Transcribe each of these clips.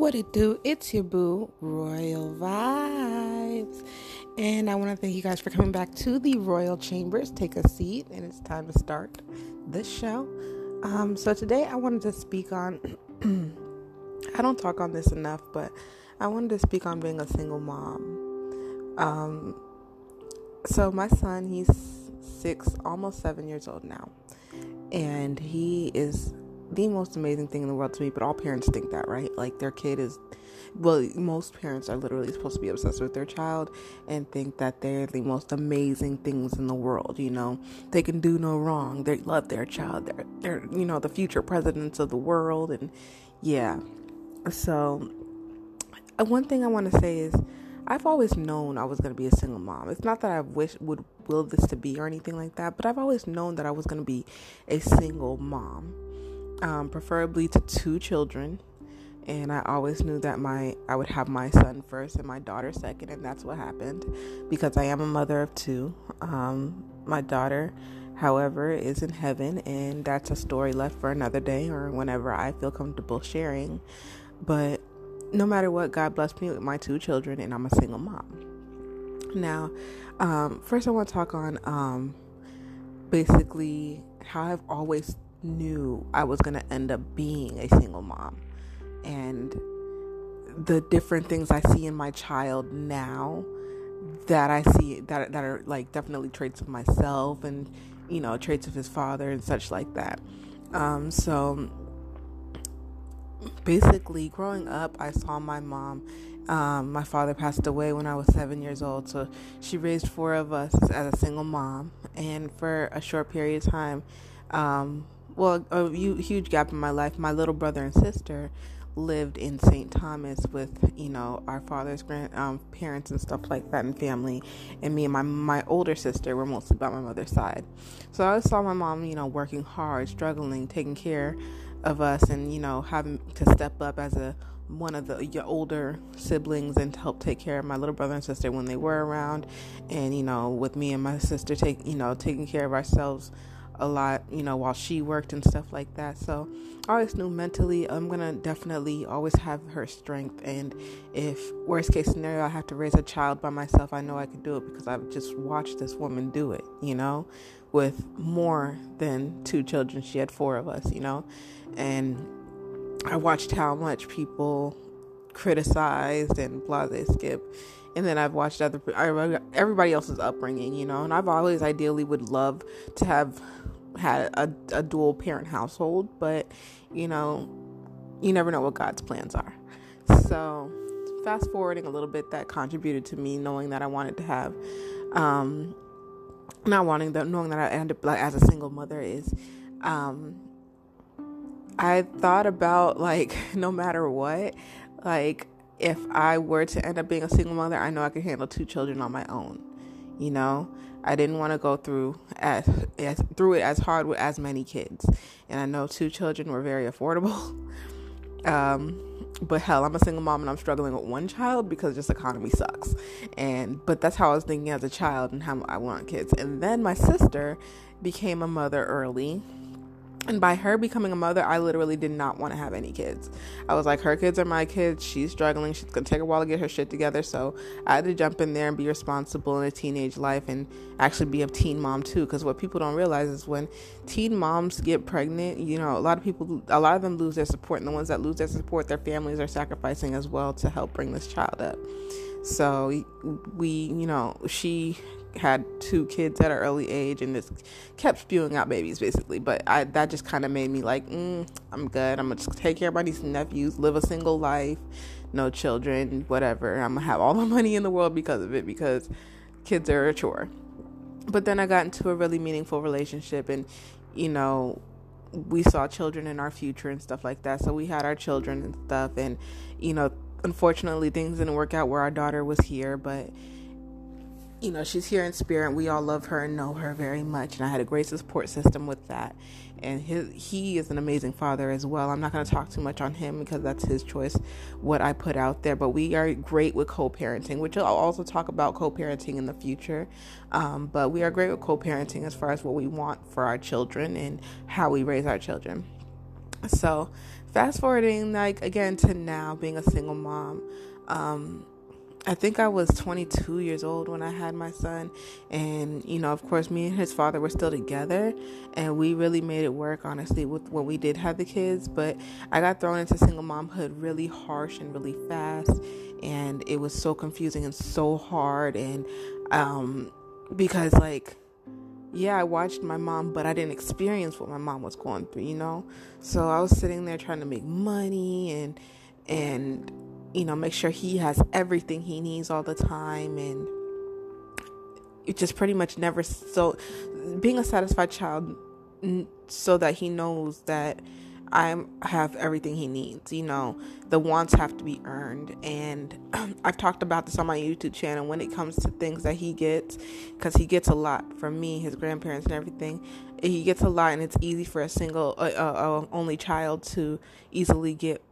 What it do? It's your boo, Royal Vybz. And I want to thank you guys for coming back to the Royal Chambers. Take a seat, and it's time to start this show. Um, so today I wanted to speak on, I don't talk on this enough, but I wanted to speak on being a single mom. Um, so my son, he's six, almost seven years old now. And he is the most amazing thing in the world to me, but all parents think that, right? Like their kid is well, most parents are literally supposed to be obsessed with their child and think that they're the most amazing things in the world, you know. They can do no wrong. They love their child. They're they're, you know, the future presidents of the world and yeah. So uh, one thing I want to say is I've always known I was going to be a single mom. It's not that I wish would will this to be or anything like that, but I've always known that I was going to be a single mom um, preferably to two children. And I always knew that my I would have my son first and my daughter second, and that's what happened because I am a mother of two. Um, my daughter, however, is in heaven, and that's a story left for another day or whenever I feel comfortable sharing. But no matter what, God blessed me with my two children, and I'm a single mom. Now, um, first, I want to talk on um, basically how I've always knew I was going to end up being a single mom. And the different things I see in my child now that I see that that are like definitely traits of myself and you know traits of his father and such like that. Um, so basically, growing up, I saw my mom. Um, my father passed away when I was seven years old, so she raised four of us as a single mom. And for a short period of time, um, well, a huge gap in my life. My little brother and sister lived in St. Thomas with, you know, our father's grand um, parents and stuff like that and family. And me and my my older sister were mostly by my mother's side. So I saw my mom, you know, working hard, struggling, taking care of us, and you know, having to step up as a one of the your older siblings and to help take care of my little brother and sister when they were around and you know with me and my sister take you know taking care of ourselves a lot, you know, while she worked and stuff like that. So I always knew mentally I'm gonna definitely always have her strength. And if worst case scenario, I have to raise a child by myself, I know I can do it because I've just watched this woman do it, you know, with more than two children. She had four of us, you know, and I watched how much people criticized and blah they skip and then I've watched other everybody else's upbringing, you know, and I've always ideally would love to have had a, a dual parent household, but you know, you never know what God's plans are. So, fast forwarding a little bit, that contributed to me knowing that I wanted to have, um, not wanting that, knowing that I ended up like as a single mother is, um, I thought about like no matter what, like if I were to end up being a single mother, I know I could handle two children on my own. You know, I didn't want to go through as, as through it as hard with as many kids, and I know two children were very affordable. Um, but hell, I'm a single mom and I'm struggling with one child because just economy sucks. And but that's how I was thinking as a child and how I want kids. And then my sister became a mother early and by her becoming a mother, I literally did not want to have any kids. I was like, her kids are my kids. She's struggling. She's going to take a while to get her shit together. So I had to jump in there and be responsible in a teenage life and actually be a teen mom too. Because what people don't realize is when teen moms get pregnant, you know, a lot of people, a lot of them lose their support. And the ones that lose their support, their families are sacrificing as well to help bring this child up. So we, you know, she had two kids at an early age and just kept spewing out babies basically. But I that just kind of made me like mm, I'm good. I'm gonna just take care of my nieces and nephews live a single life no children whatever. I'm gonna have all the money in the world because of it because kids are a chore. But then I got into a really meaningful relationship and you know we saw children in our future and stuff like that. So we had our children and stuff. And you know unfortunately things didn't work out where our daughter was here but you know, she's here in spirit. We all love her and know her very much. And I had a great support system with that. And his, he is an amazing father as well. I'm not going to talk too much on him because that's his choice, what I put out there. But we are great with co parenting, which I'll also talk about co parenting in the future. Um, but we are great with co parenting as far as what we want for our children and how we raise our children. So, fast forwarding, like again to now, being a single mom. Um, I think I was 22 years old when I had my son. And, you know, of course, me and his father were still together. And we really made it work, honestly, with when we did have the kids. But I got thrown into single momhood really harsh and really fast. And it was so confusing and so hard. And, um, because, like, yeah, I watched my mom, but I didn't experience what my mom was going through, you know? So I was sitting there trying to make money and, and, you know, make sure he has everything he needs all the time and it just pretty much never so being a satisfied child so that he knows that I have everything he needs. You know, the wants have to be earned. And I've talked about this on my YouTube channel when it comes to things that he gets, because he gets a lot from me, his grandparents, and everything. He gets a lot, and it's easy for a single, uh, uh, only child to easily get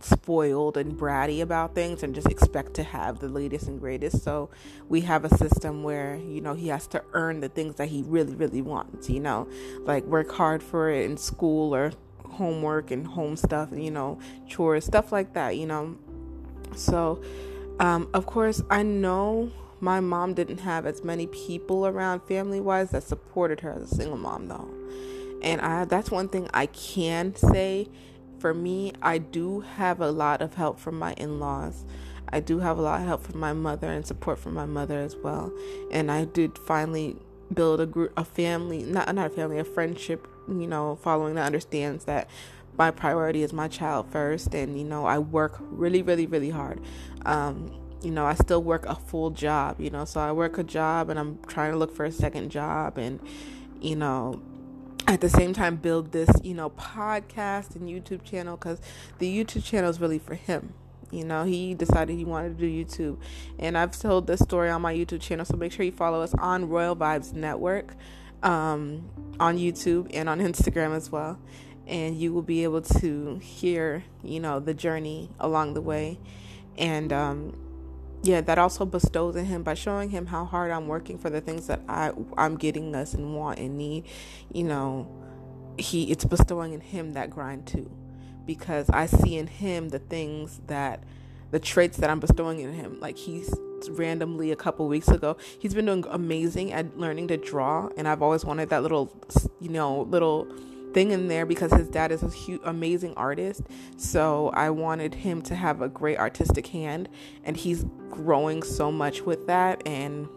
spoiled and bratty about things and just expect to have the latest and greatest. So we have a system where, you know, he has to earn the things that he really, really wants, you know, like work hard for it in school or homework and home stuff, you know, chores, stuff like that, you know. So, um, of course, I know my mom didn't have as many people around family wise that supported her as a single mom, though. And I, that's one thing I can say for me, I do have a lot of help from my in laws. I do have a lot of help from my mother and support from my mother as well. And I did finally build a group, a family, not not a family, a friendship. You know, following that understands that my priority is my child first, and you know, I work really, really, really hard. Um, you know, I still work a full job. You know, so I work a job, and I'm trying to look for a second job, and you know, at the same time build this you know podcast and youtube channel because the youtube channel is really for him. You know he decided he wanted to do youtube. And i've told this story on my youtube channel so make sure you follow us on royal vybz network um, on youtube and on instagram as well. And you will be able to hear you know the journey along the way. And um, yeah, that also bestows in him by showing him how hard I'm working for the things that I I'm getting us and want and need. You know, he it's bestowing in him that grind too, because I see in him the things that the traits that I'm bestowing in him. Like he's randomly a couple weeks ago, he's been doing amazing at learning to draw, and I've always wanted that little, you know, little thing in there because his dad is a huge, amazing artist. So I wanted him to have a great artistic hand, and he's growing so much with that. And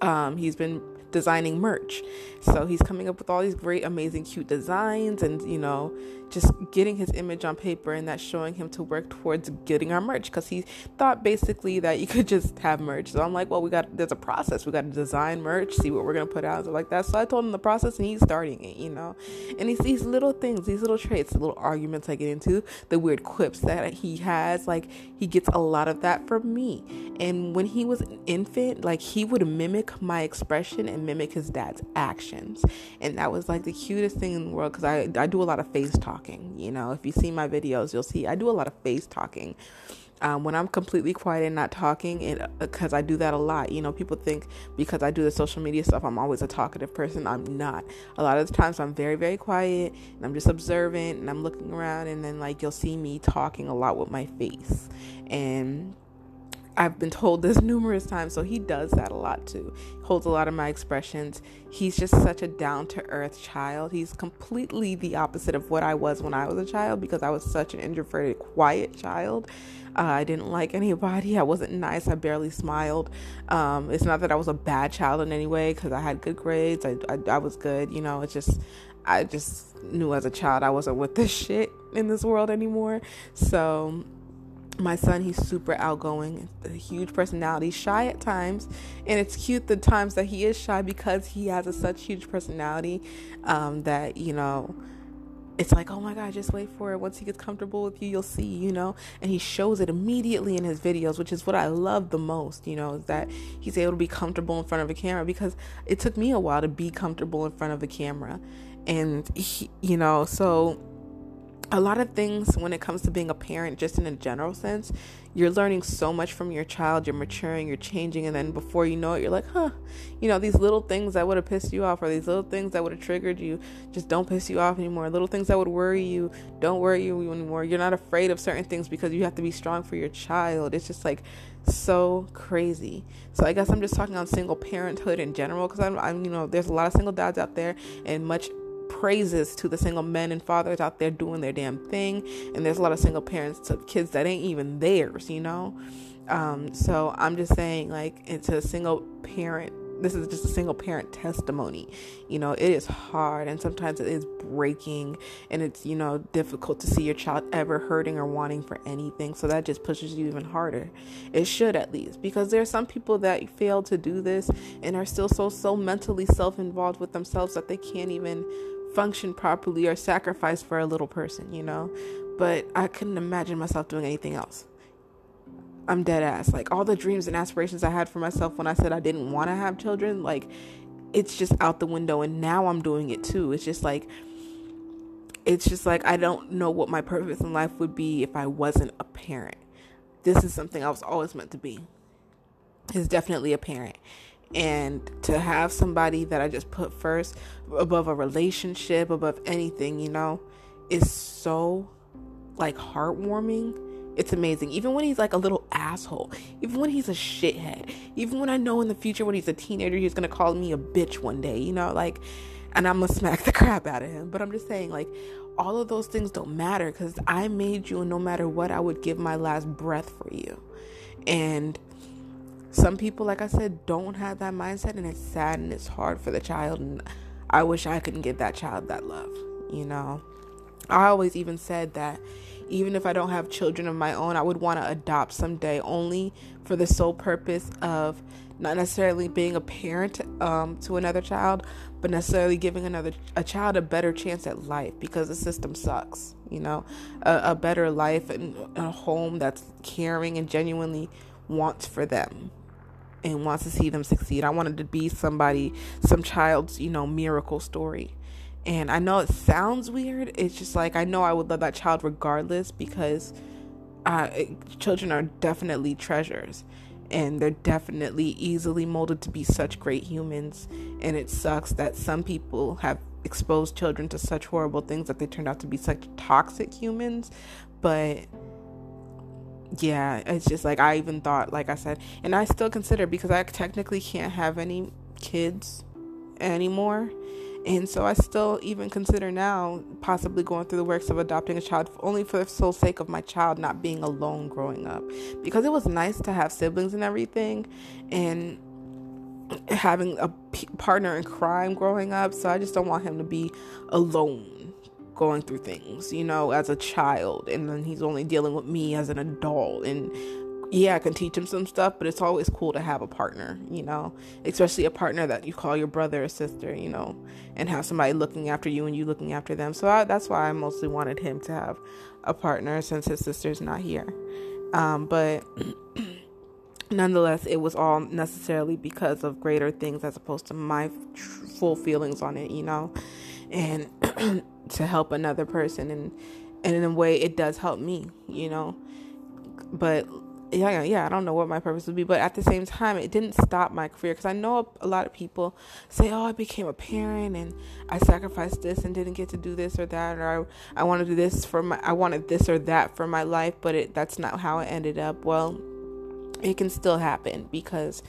um, he's been designing merch. So he's coming up with all these great, amazing, cute designs and, you know, just getting his image on paper and that's showing him to work towards getting our merch because he thought basically that you could just have merch. So I'm like, well, we got, there's a process. We got to design merch, see what we're to put out, and like that. So I told him the process and he's starting it, you know. And it's these little things, these little traits, the little arguments I get into, the weird quips that he has. Like, he gets a lot of that from me. And when he was an infant, like, he would mimic my expression and mimic his dad's actions. And that was like the cutest thing in the world because I, I do a lot of face talking. You know, if you see my videos, you'll see I do a lot of face talking. Um, when I'm completely quiet and not talking, and because uh, I do that a lot. You know, people think because I do the social media stuff, I'm always a talkative person. I'm not. A lot of the times, I'm very, very quiet and I'm just observant and I'm looking around, and then like you'll see me talking a lot with my face. And I've been told this numerous times, so he does that a lot too. Holds a lot of my expressions. He's just such a down to earth child. He's completely the opposite of what I was when I was a child because I was such an introverted, quiet child. Uh, I didn't like anybody. I wasn't nice. I barely smiled. Um, it's not that I was a bad child in any way because I had good grades. I, I, I was good. You know, it's just I just knew as a child I wasn't with this shit in this world anymore. So my son he's super outgoing a huge personality shy at times and it's cute the times that he is shy because he has a such huge personality um, that you know it's like oh my god just wait for it. Once he gets comfortable with you you'll see you know? And he shows it immediately in his videos which is what i love the most you know is that he's able to be comfortable in front of a camera because it took me a while to be comfortable in front of a camera. And he, you know so a lot of things when it comes to being a parent, just in a general sense, you're learning so much from your child, you're maturing, you're changing, and then before you know it, you're like, huh, you know, these little things that would have pissed you off, or these little things that would have triggered you, just don't piss you off anymore. Little things that would worry you, don't worry you anymore. You're not afraid of certain things because you have to be strong for your child. It's just like so crazy. So I guess I'm just talking on single parenthood in general because I'm, I'm, you know, there's a lot of single dads out there, and much praises to the single men and fathers out there doing their damn thing. And there's a lot of single parents to kids that ain't even theirs, you know? Um, so I'm just saying, like, it's a single parent. This is just a single parent testimony. You know, it is hard and sometimes it is breaking and it's, you know, difficult to see your child ever hurting or wanting for anything. So that just pushes you even harder. It should at least because there are some people that fail to do this and are still so, so mentally self involved with themselves that they can't even function properly or sacrifice for a little person, you know? But I couldn't imagine myself doing anything else. I'm dead ass. Like all the dreams and aspirations I had for myself when I said I didn't want to have children, like it's just out the window and now I'm doing it too. It's just like it's just like I don't know what my purpose in life would be if I wasn't a parent. This is something I was always meant to be. Is definitely a parent and to have somebody that I just put first above a relationship, above anything, you know, is so like heartwarming. It's amazing. Even when he's like a little asshole, even when he's a shithead, even when I know in the future when he's a teenager, he's gonna call me a bitch one day, you know, like, and I'm gonna smack the crap out of him. But I'm just saying, like, all of those things don't matter because I made you, and no matter what, I would give my last breath for you. And some people, like I said, don't have that mindset, and it's sad and it's hard for the child. And I wish I couldn't give that child that love, you know. I always even said that even if I don't have children of my own, I would want to adopt someday only for the sole purpose of not necessarily being a parent um, to another child, but necessarily giving another a child a better chance at life because the system sucks. You know, a, a better life and a home that's caring and genuinely wants for them and wants to see them succeed. I wanted to be somebody, some child's, you know, miracle story. And I know it sounds weird. It's just like I know I would love that child regardless because uh, children are definitely treasures and they're definitely easily molded to be such great humans. And it sucks that some people have exposed children to such horrible things that they turned out to be such toxic humans. But yeah, it's just like I even thought, like I said, and I still consider because I technically can't have any kids anymore. And so I still even consider now possibly going through the works of adopting a child only for the sole sake of my child not being alone growing up. Because it was nice to have siblings and everything and having a partner in crime growing up. So I just don't want him to be alone going through things, you know, as a child, and then he's only dealing with me as an adult. And yeah, I can teach him some stuff, but it's always cool to have a partner, you know, especially a partner that you call your brother or sister, you know, and have somebody looking after you and you looking after them. So I, that's why I mostly wanted him to have a partner since his sister's not here. Um, but nonetheless, it was all necessarily because of greater things as opposed to my full feelings on it, you know, and to help another person and and in a way it does help me you know? But yeah yeah i don't know what my purpose would be but at the same time it didn't stop my career because i know a, lot of people say oh i became a parent and i sacrificed this and didn't get to do this or that or i, I want to do this for my i wanted this or that for my life but it that's not how it ended up. Well it can still happen because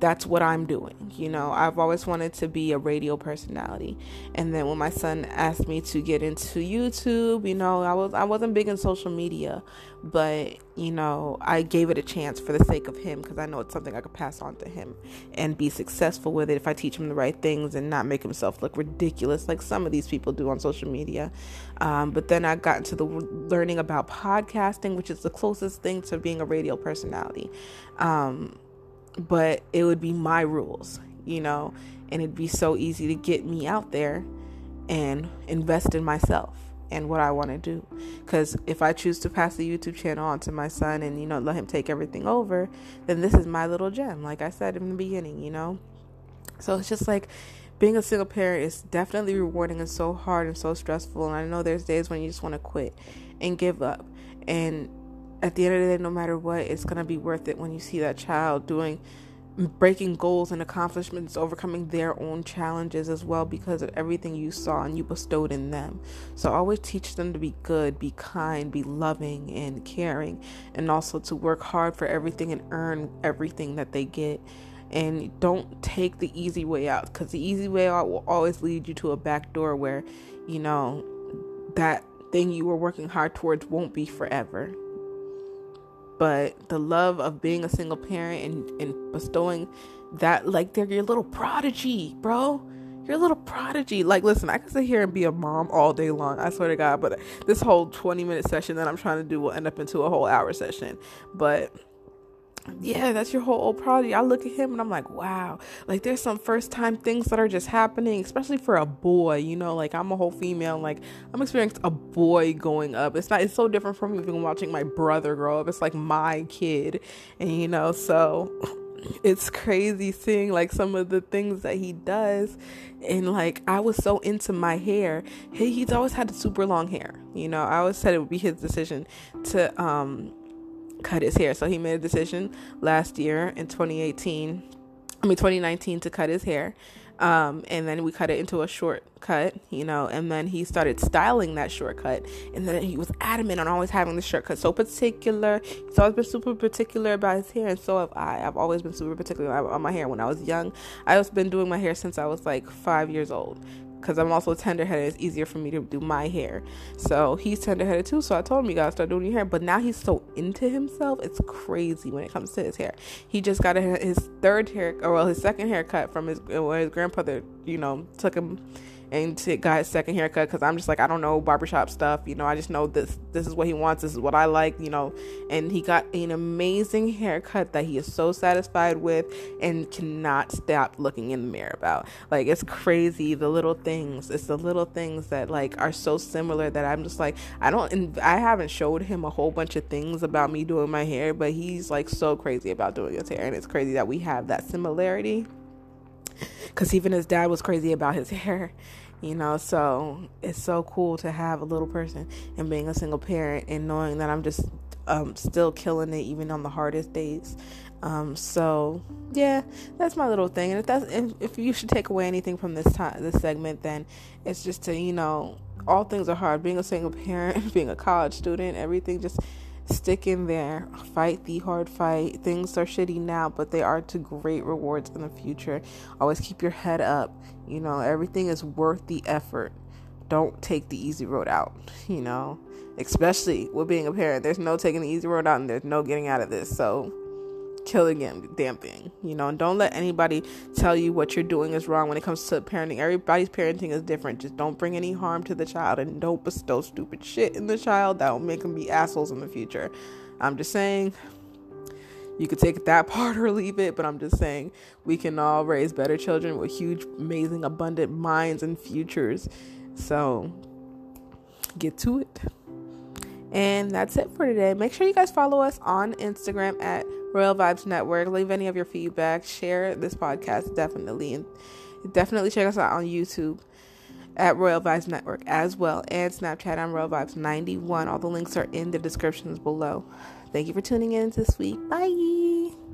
that's what I'm doing. You know, I've always wanted to be a radio personality. And then when my son asked me to get into YouTube, you know, I was I wasn't big in social media, but you know, I gave it a chance for the sake of him because I know it's something I could pass on to him and be successful with it if I teach him the right things and not make himself look ridiculous like some of these people do on social media. Um, but then I got into the learning about podcasting, which is the closest thing to being a radio personality. Um, but it would be my rules, you know, and it'd be so easy to get me out there and invest in myself and what I want to do. Because if I choose to pass the YouTube channel on to my son and, you know, let him take everything over, then this is my little gem, like I said in the beginning, you know? So it's just like being a single parent is definitely rewarding and so hard and so stressful. And I know there's days when you just want to quit and give up. And at the end of the day, no matter what, it's going to be worth it when you see that child doing breaking goals and accomplishments, overcoming their own challenges as well because of everything you saw and you bestowed in them. So always teach them to be good, be kind, be loving and caring, and also to work hard for everything and earn everything that they get. And don't take the easy way out because the easy way out will always lead you to a back door where, you know, that thing you were working hard towards won't be forever but the love of being a single parent and, and bestowing that like they're your little prodigy bro. You're a little prodigy. Like listen i can sit here and be a mom all day long i swear to god but this whole 20 minute session that i'm trying to do will end up into a whole hour session. But yeah, that's your whole old prodigy. I look at him and I'm like, wow. Like there's some first time things that are just happening, especially for a boy, you know, like I'm a whole female, like I'm experiencing a boy going up. It's not it's so different from even watching my brother grow up. It's like my kid. And you know, so it's crazy seeing like some of the things that he does and like i was so into my hair he, he's always had super long hair you know i always said it would be his decision to um cut his hair. So he made a decision last year in 2018, I mean 2019 to cut his hair. Um, and then we cut it into a short cut, you know, and then he started styling that shortcut. And then he was adamant on always having the shortcut so particular. He's always been super particular about his hair, and so have I. I've always been super particular on my hair when I was young. I've been doing my hair since I was like five years old because I'm also tender headed. It's easier for me to do my hair. So he's tender headed too. So I told him you gotta start doing your hair. But now he's so into himself. It's crazy when it comes to his hair. He just got his third hair, or well, his second haircut from his where his grandfather, you know, took him and to got his second haircut because I'm just like I don't know barbershop stuff, you know. I just know this this is what he wants, this is what I like, you know. And he got an amazing haircut that he is so satisfied with and cannot stop looking in the mirror about. Like it's crazy the little things. It's the little things that like are so similar that I'm just like I don't and I haven't showed him a whole bunch of things about me doing my hair, but he's like so crazy about doing his hair and it's crazy that we have that similarity because even his dad was crazy about his hair you know so it's so cool to have a little person and being a single parent and knowing that i'm just um, still killing it even on the hardest days. Um, so yeah that's my little thing. And if that's if, if you should take away anything from this time this segment then it's just to you know all things are hard. Being a single parent being a college student everything just stick in there, fight the hard fight. Things are shitty now, but they are to great rewards in the future. Always keep your head up. You know, everything is worth the effort. Don't take the easy road out, you know, especially with being a parent. There's no taking the easy road out and there's no getting out of this. So, kill the damn thing. You know, and don't let anybody tell you what you're doing is wrong when it comes to parenting. Everybody's parenting is different. Just don't bring any harm to the child and don't bestow stupid shit in the child that will make them be assholes in the future. I'm just saying you could take that part or leave it, but I'm just saying we can all raise better children with huge, amazing, abundant minds and futures. So get to it. And that's it for today. Make sure you guys follow us on Instagram at Royal Vybz Network. Leave any of your feedback. Share this podcast definitely. And definitely check us out on YouTube at Royal Vybz Network as well. And Snapchat on Royal Vibes 91. All the links are in the descriptions below. Thank you for tuning in this week. Bye.